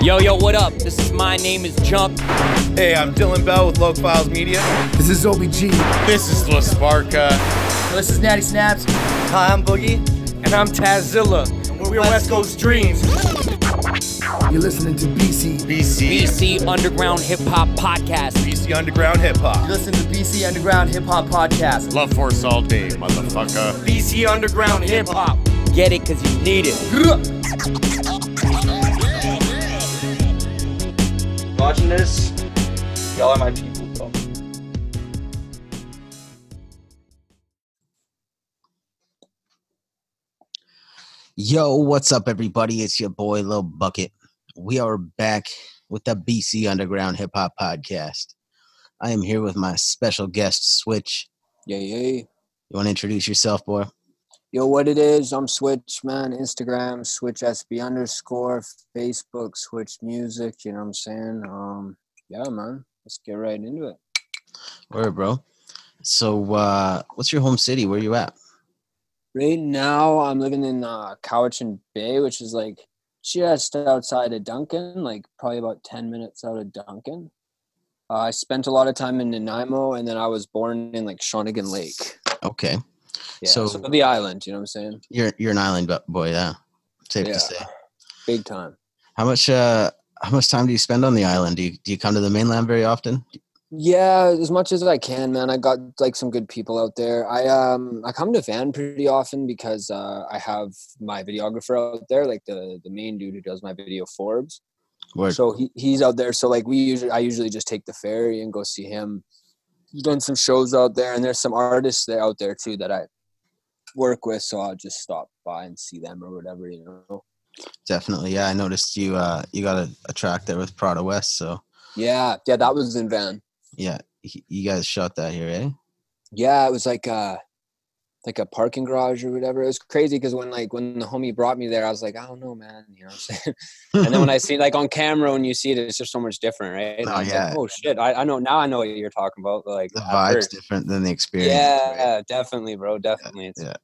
Yo, yo, what up? This is My Name is Jump. Hey, I'm Dylan Bell with Log Files Media. This is OBG. This is La Sparka. This is Natty Snaps. Hi, I'm Boogie. And I'm Tazilla. And we're, we're West Coast Dreams. You're listening to BC. BC. BC Underground Hip Hop Podcast. BC Underground Hip Hop. You listen to BC Underground Hip Hop Podcast. Love Force all day, motherfucker. BC Underground Hip Hop. Get it because you need it. Watching this, y'all are my people, bro. Yo, what's up, everybody? It's your boy Lil Bucket. We are back with the BC Underground Hip Hop Podcast. I am here with my special guest, Switch. Yeah, yeah. You want to introduce yourself, boy? Yo, what it is? I'm Switch, man. Instagram, Switch SB underscore, Facebook, Switch Music. You know what I'm saying? Um, yeah, man. Let's get right into it. Where, bro? So, uh, what's your home city? Where you at? Right now, I'm living in uh, Cowichan Bay, which is like just outside of Duncan, like probably about 10 minutes out of Duncan. Uh, I spent a lot of time in Nanaimo, and then I was born in like Shawnigan Lake. Okay. Yeah, so, so, the island, you know what I'm saying? You're you're an island boy, yeah. Safe yeah, to say. Big time. How much uh how much time do you spend on the island? Do you do you come to the mainland very often? Yeah, as much as I can, man. I got like some good people out there. I um I come to Van pretty often because uh, I have my videographer out there, like the the main dude who does my video, Forbes. Word. So he, he's out there. So like we usually I usually just take the ferry and go see him. Done some shows out there, and there's some artists there out there too that I work with. So I'll just stop by and see them or whatever, you know. Definitely, yeah. I noticed you uh you got a, a track there with Prada West, so yeah, yeah, that was in Van. Yeah, you guys shot that here, eh? Yeah, it was like uh like a parking garage or whatever. It was crazy because when like when the homie brought me there, I was like, I don't know, man. You know what I'm saying? and then when I see like on camera when you see it, it's just so much different, right? Oh yeah. Like, oh shit! I, I know now. I know what you're talking about. Like the vibes different than the experience. Yeah, right? definitely, bro. Definitely. Yeah. yeah.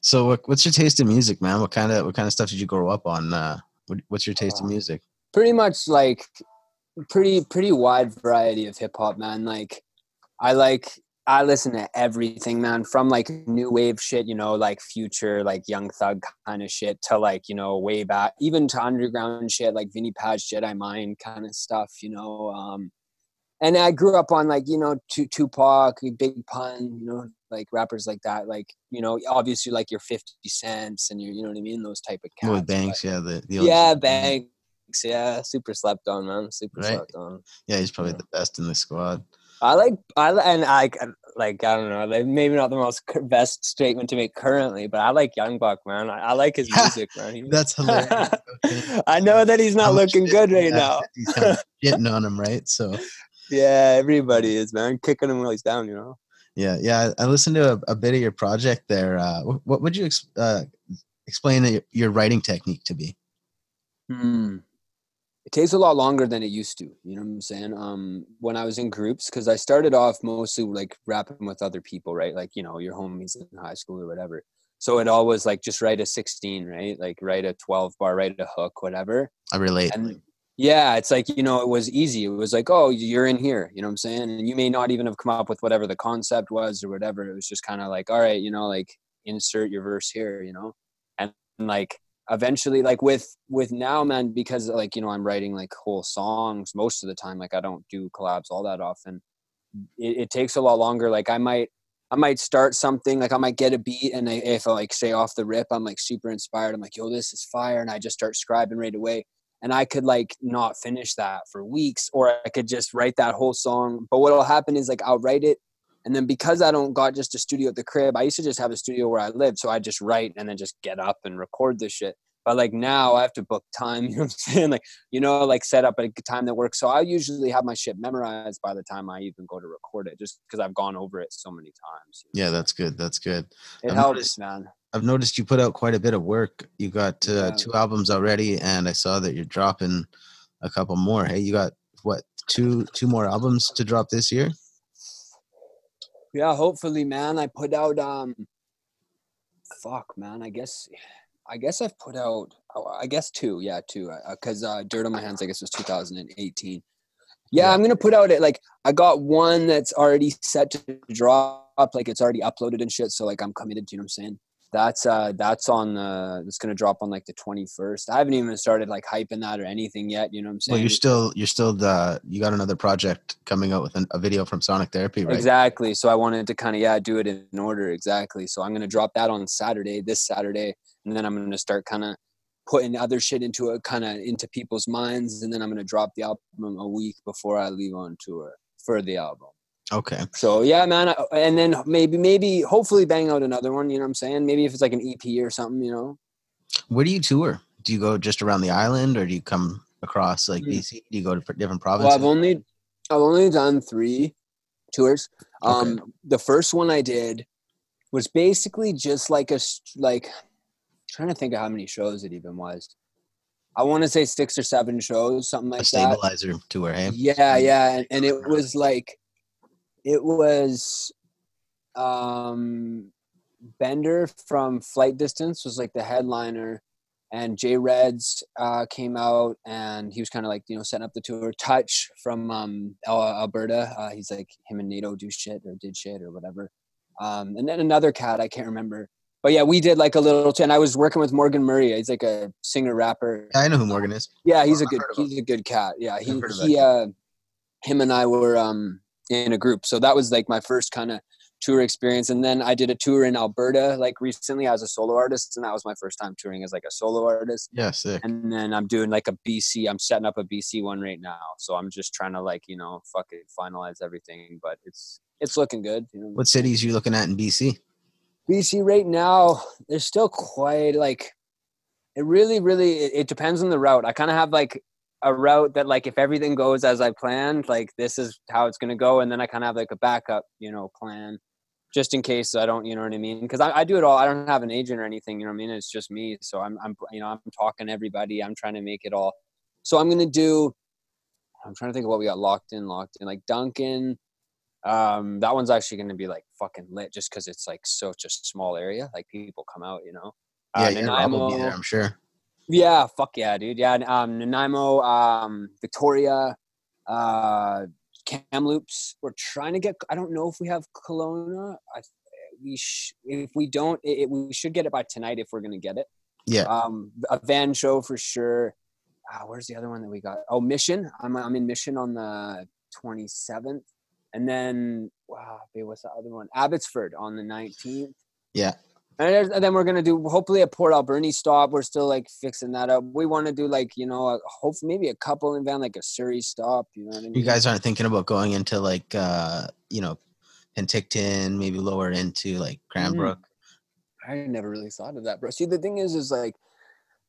So, what, what's your taste in music, man? What kind of what kind of stuff did you grow up on? Uh, what, what's your taste uh, in music? Pretty much like pretty pretty wide variety of hip hop, man. Like I like I listen to everything, man, from like new wave shit, you know, like future, like young thug kind of shit to like, you know, way back, even to underground shit, like Vinnie Paz, Jedi Mind kind of stuff, you know. Um, and I grew up on like, you know, T- Tupac, Big Pun, you know, like rappers like that. Like, you know, obviously like your 50 cents and your, you know what I mean? Those type of cats. With Banks, but, yeah. The, the yeah, Banks. Yeah, super slept on, man. Super right? slept on. Yeah, he's probably yeah. the best in the squad. I like I and I like I don't know like maybe not the most best statement to make currently, but I like Young Buck man. I, I like his music man. He, That's hilarious. Okay. I know that he's not looking good right now. he's kind of getting on him, right? So yeah, everybody is man kicking him while he's down. You know. Yeah, yeah. I listened to a, a bit of your project there. Uh, what would you ex- uh, explain your writing technique to be? Hmm it takes a lot longer than it used to you know what i'm saying? Um when i was in groups because i started off mostly like rapping with other people right? Like you know your homies in high school or whatever. So it always like just write a 16 right? Like write a 12 bar write a hook whatever. I relate. And yeah it's like you know it was easy. It was like oh you're in here you know what i'm saying? And you may not even have come up with whatever the concept was or whatever. It was just kind of like all right you know like insert your verse here you know? And like eventually like with with now man because like you know i'm writing like whole songs most of the time like i don't do collabs all that often it, it takes a lot longer like i might i might start something like i might get a beat and I, if i like say off the rip i'm like super inspired i'm like yo this is fire and i just start scribing right away and i could like not finish that for weeks or i could just write that whole song but what'll happen is like i'll write it and then because I don't got just a studio at the crib, I used to just have a studio where I lived. So I just write and then just get up and record this shit. But like now I have to book time, you know what I'm saying? Like, you know, like set up a time that works. So I usually have my shit memorized by the time I even go to record it, just because I've gone over it so many times. You know? Yeah, that's good. That's good. It I've helps, noticed, man. I've noticed you put out quite a bit of work. You got uh, yeah. two albums already, and I saw that you're dropping a couple more. Hey, you got what two two more albums to drop this year? Yeah hopefully man i put out um fuck man i guess i guess i've put out oh, I guess two. Yeah, two. Because uh, Dirt on My Hands, I guess, was 2018. Yeah, I'm gonna put out it like I got one that's already set to drop, like it's already uploaded and shit. So like I'm committed to, you know what I'm saying? That's uh that's on uh it's gonna drop on like the 21st. I haven't even started like hyping that or anything yet. You know what I'm saying? Well, you're still you're still the you got another project coming out with an, a video from Sonic Therapy, right? Exactly. So I wanted to kind of yeah do it in order exactly. So I'm gonna drop that on Saturday, this Saturday, and then I'm gonna start kind of putting other shit into it, kind of into people's minds, and then I'm gonna drop the album a week before I leave on tour for the album. Okay. So yeah, man, I- and then maybe maybe hopefully bang out another one. You know what I'm saying? Maybe if it's like an EP or something, you know. Where do you tour? Do you go just around the island, or do you come across like Hmm. BC? Do you go to different Well, provinces? I've only I've only done three tours. Um, Okay. the first one I did was basically just like a like trying to think of how many shows it even was. I want to say six or seven shows, something a like that. stabilizer tour, hey? Yeah, yeah, and, and it was like, it was, um, Bender from Flight Distance was like the headliner, and Jay Reds uh, came out and he was kind of like you know setting up the tour. Touch from um, Alberta, uh, he's like him and NATO do shit or did shit or whatever, um, and then another cat I can't remember. But yeah, we did like a little, and I was working with Morgan Murray. He's like a singer rapper. I know who Morgan is. Yeah, he's a good heard of him. he's a good cat. Yeah, he I've heard of he uh him and I were um in a group. So that was like my first kind of tour experience and then I did a tour in Alberta like recently as a solo artist and that was my first time touring as like a solo artist. Yeah, sick. And then I'm doing like a BC. I'm setting up a BC one right now. So I'm just trying to like, you know, fuck it, finalize everything, but it's it's looking good, you know. What cities you looking at in BC? BC right now, there's still quite like it really, really it, it depends on the route. I kind of have like a route that like if everything goes as I planned, like this is how it's gonna go, and then I kind of have like a backup, you know, plan just in case I don't, you know what I mean? Because I, I do it all. I don't have an agent or anything, you know what I mean? It's just me. So I'm, I'm, you know, I'm talking to everybody. I'm trying to make it all. So I'm gonna do. I'm trying to think of what we got locked in, locked in. Like Duncan, um, that one's actually gonna be like fucking lit, just because it's like such a small area. Like people come out, you know. Yeah, yeah, Rob will there, I'm sure. Yeah, fuck yeah, dude. Yeah, um, Nanaimo, um, Victoria, uh, Kamloops. We're trying to get. I don't know if we have Kelowna. I, we sh- if we don't, it, it- we should get it by tonight if we're gonna get it. Yeah. Um, a van show for sure. Uh, where's the other one that we got? Oh, Mission. I'm I'm in Mission on the 27th, and then wow, what's the other one? Abbotsford on the 19th. Yeah. And then we're gonna do hopefully a Port Alberni stop. We're still like fixing that up. We want to do like you know, a, hope maybe a couple in van, like a Surrey stop. You know what I mean? You guys aren't thinking about going into like uh, you know, Penticton, maybe lower into like Cranbrook. I never really thought of that, bro. See, the thing is, is like,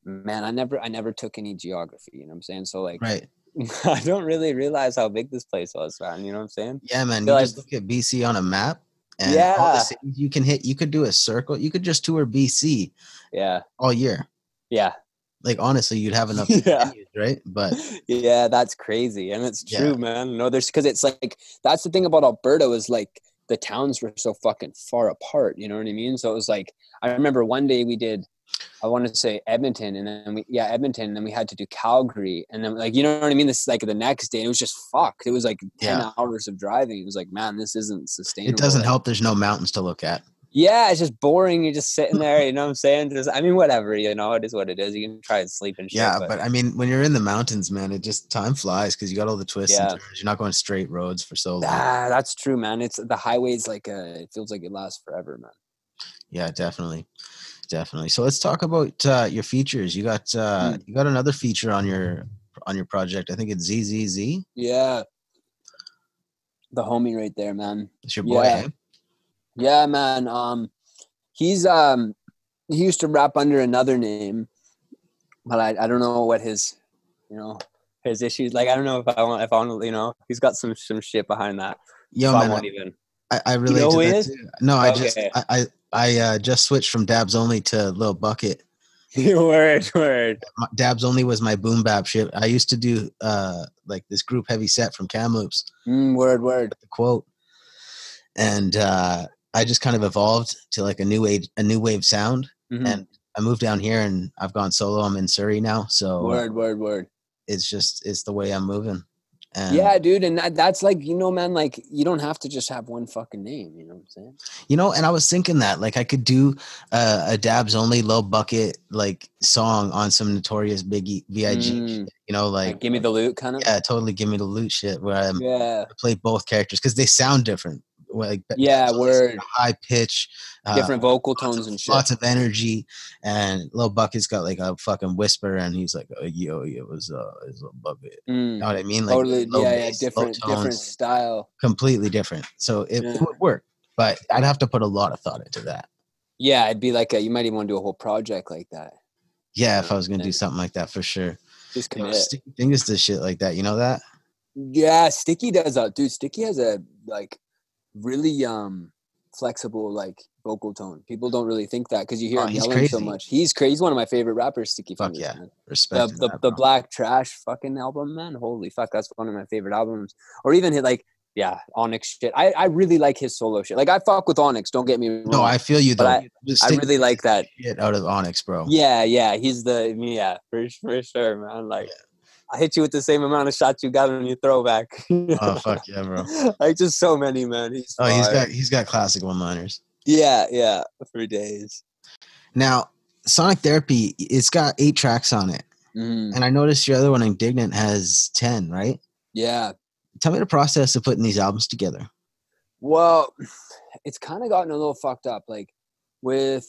man, I never, I never took any geography. You know what I'm saying? So like, Right. I don't really realize how big this place was, man. You know what I'm saying? Yeah, man. You feel just look at BC on a map and all Yeah. the cities you can hit. You could do a circle. You could just tour BC Yeah, all year. yeah, Like honestly, you'd have enough Yeah. venues, right? But yeah. That's crazy, and it's Yeah. true, man. No, there's because it's like that's the thing about Alberta is like the towns were so fucking far apart. You know what I mean? So it was like I remember one day we did. I want to say Edmonton, and then we yeah Edmonton, and then we had to do Calgary, and then like you know what I mean. This like the next day, it was just fucked. It was like ten Yeah. hours of driving. It was like, man, this isn't sustainable. it doesn't help. There's no mountains to look at. Yeah, it's just boring. You're just sitting there. You know what I'm saying? Just I mean, whatever. You know, it is what it is. You can try and sleep and shit. Yeah, but I mean, when you're in the mountains, man, it just time flies because you got all the twists Yeah. and turns. You're not going straight roads for so long. Ah, that's true, man. It's the highways like uh it feels like it lasts forever, man. Yeah, definitely, definitely. So let's talk about uh, your features. You got uh, Hmm. you got another feature on your on your project. I think it's ZZZ. Yeah. The homie right there, man. It's your boy. Yeah. eh? Yeah, man. Um he's um he used to rap under another name, but I, I don't know what his you know his issues like I don't know if I want if I want to you know he's got some some shit behind that. Yo, so I man, won't even I, I relate know to that is? too. No, I just I I, I uh, just switched from Dabs Only to Lil Bucket. word word. Dabs Only was my boom bap shit. I used to do uh like this group heavy set from Kamloops. Mm, word word. the quote and uh i just kind of evolved to like a new age a new wave sound Mhm. and I moved down here and I've gone solo. I'm in Surrey now, so Word, word, word. it's just it's the way I'm moving. And Yeah, dude, and that, that's like you know, man. Like you don't have to just have one fucking name. You know what I'm saying? you know, and I was thinking that like I could do uh, a Dabs only low bucket like song on some notorious Biggie Vig. Mm, You know, like, like give me the loot, kind of. yeah, totally give me the loot shit where I'm Yeah, I play both characters because they sound different. Like Yeah, word. high pitch, uh, different vocal lots tones of- and shit. lots of energy, and Lil Bucket's got like a fucking whisper, and he's like, oh, "Yo, it was uh, it's a bucket." You Mm, know what I mean? Like totally. Yeah, yeah. bass, low Different, different style. completely different. So it, Yeah. would work, but I'd have to put a lot of thought into that. Yeah, it'd be like a, you might even want to do a whole project like that. Yeah, Yeah, if I was gonna do something like that for sure. Just You know, commit. Sticky Fingaz does shit like that. You know that? Yeah, Sticky does that, dude. Sticky has a like really um flexible like vocal tone. People don't really think that because you hear Oh, him yelling so much. He's crazy. He's one of my favorite rappers. Sticky Fuck Fingaz. yeah. man. Respect. The the, that, the. Black Trash fucking album, man. Holy fuck, that's one of my favorite albums. Or even hit like yeah, Onyx shit. I I really like his solo shit. Like I fuck with Onyx. Don't get me wrong. No, I feel you though. I- I really like that. shit out of Onyx, bro. Yeah, yeah, he's the yeah for for sure, man. Like I hit you with the same amount of shots you got on your throwback. Oh fuck yeah, bro. like just so many, man. He's Oh, he's got he's got classic one-liners. yeah, yeah, for days. Now, Sonic Therapy, it's got eight tracks on it, Mhm. and I noticed your other one, Indignant, has ten. Right? Yeah. Tell me the process of putting these albums together. Well, it's kind of gotten a little fucked up. Like with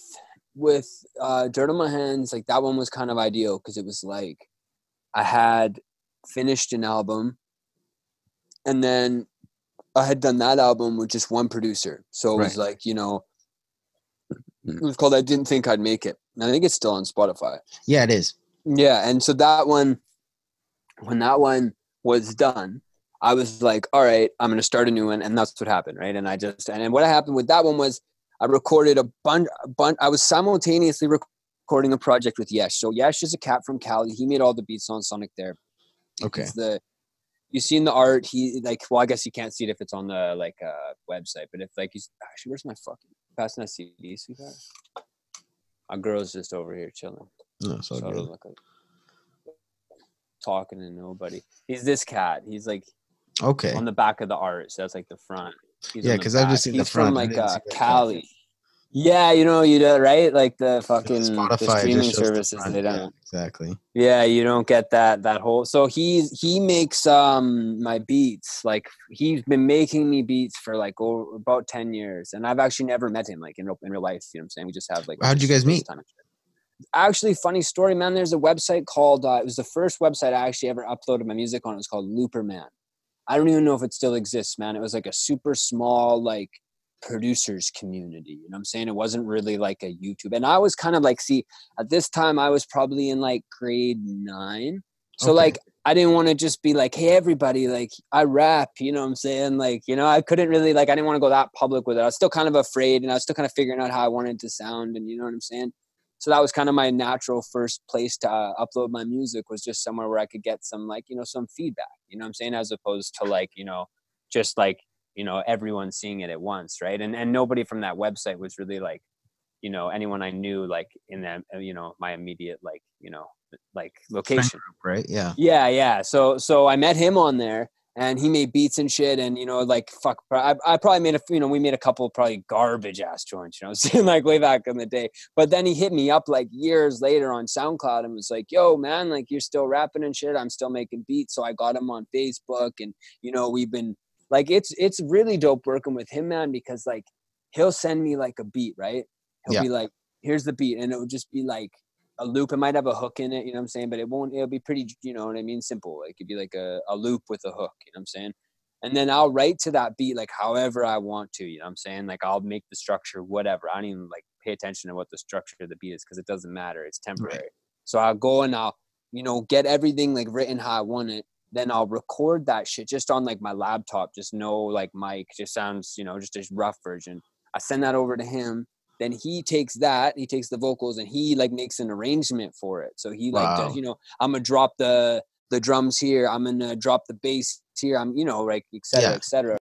with uh, Dirt on My Hands, like that one was kind of ideal because it was like I had finished an album, and then I had done that album with just one producer. So it was like you know, it was called "I Didn't Think I'd Make It." And I think it's still on Spotify. Yeah, it is. Yeah, and so that one, when that one was done, I was like, all right, I'm gonna start a new one, and that's what happened, right? And I just and, and what happened with that one was I recorded a bunch, a bunch. I was simultaneously recording a project with Yesh. So Yesh is a cat from Cali. He made all the beats on Sonic there. Okay. He's the you seen the art. He like well, I guess you can't see it if it's on the like uh website, but if like he's actually where's my fucking passing that CD? See that? My girl's just over here chilling. No, so good. look like talking to nobody. He's this cat. He's like Okay. on the back of the art. So that's like the front. He's Yeah, because I've just seen the He's front. from I like uh, the Cali. Yeah, you know you do right, like the fucking the Spotify just streaming shows the services. They don't. exactly. Yeah, you don't get that that whole. So he's he makes um my beats. Like he's been making me beats for like over, about ten years, and I've actually never met him like in real in real life. You know what I'm saying? We just have like. How'd you guys meet? Actually, funny story, man. There's a website called. Uh, it was the first website I actually ever uploaded my music on. It was called Looperman. I don't even know if it still exists, man. It was like a super small like producers community. You know what I'm saying? It wasn't really like a YouTube. And I was kind of like, see, at this time I was probably in like grade nine. So Okay. like I didn't want to just be like, hey everybody, like I rap, you know what I'm saying? Like, you know, I couldn't really like I didn't want to go that public with it. I was still kind of afraid and I was still kind of figuring out how I wanted to sound and you know what I'm saying? So that was kind of my natural first place to uh, upload my music was just somewhere where I could get some like, you know, some feedback, you know what I'm saying? As opposed to like, you know, just like you know everyone seeing it at once right? And and nobody from that website was really like you know anyone i knew like in that uh, you know my immediate like you know like location. Right? Yeah. yeah yeah. So so i met him on there and he made beats and shit and you know like fuck i, I probably made a you know we made a couple probably garbage ass joints you know saying like way back in the day. But then he hit me up like years later on soundcloud and was like yo man like you're still rapping and shit. I'm still making beats. So i got him on facebook and you know we've been like it's it's really dope working with him man because like he'll send me like a beat right? He'll Yeah. be like here's the beat and it would just be like a loop. It might have a hook in it you know what i'm saying? But it won't it'll be pretty you know what i mean? Simple. It could be like a, a loop with a hook you know what i'm saying? And then i'll write to that beat like however i want to you know what i'm saying? Like i'll make the structure whatever. I don't even like pay attention to what the structure of the beat is because it doesn't matter. It's temporary. So i'll go and i'll you know get everything like written how i want it then I'll record that shit just on like my laptop, just no like mic, just sounds, you know, just a rough version. I send that over to him. Then he takes that, he takes the vocals and he like makes an arrangement for it. So he like, Wow. does, you know, I'm gonna drop the the drums here, I'm gonna drop the bass here, I'm, you know, like et cetera, Yeah. et cetera.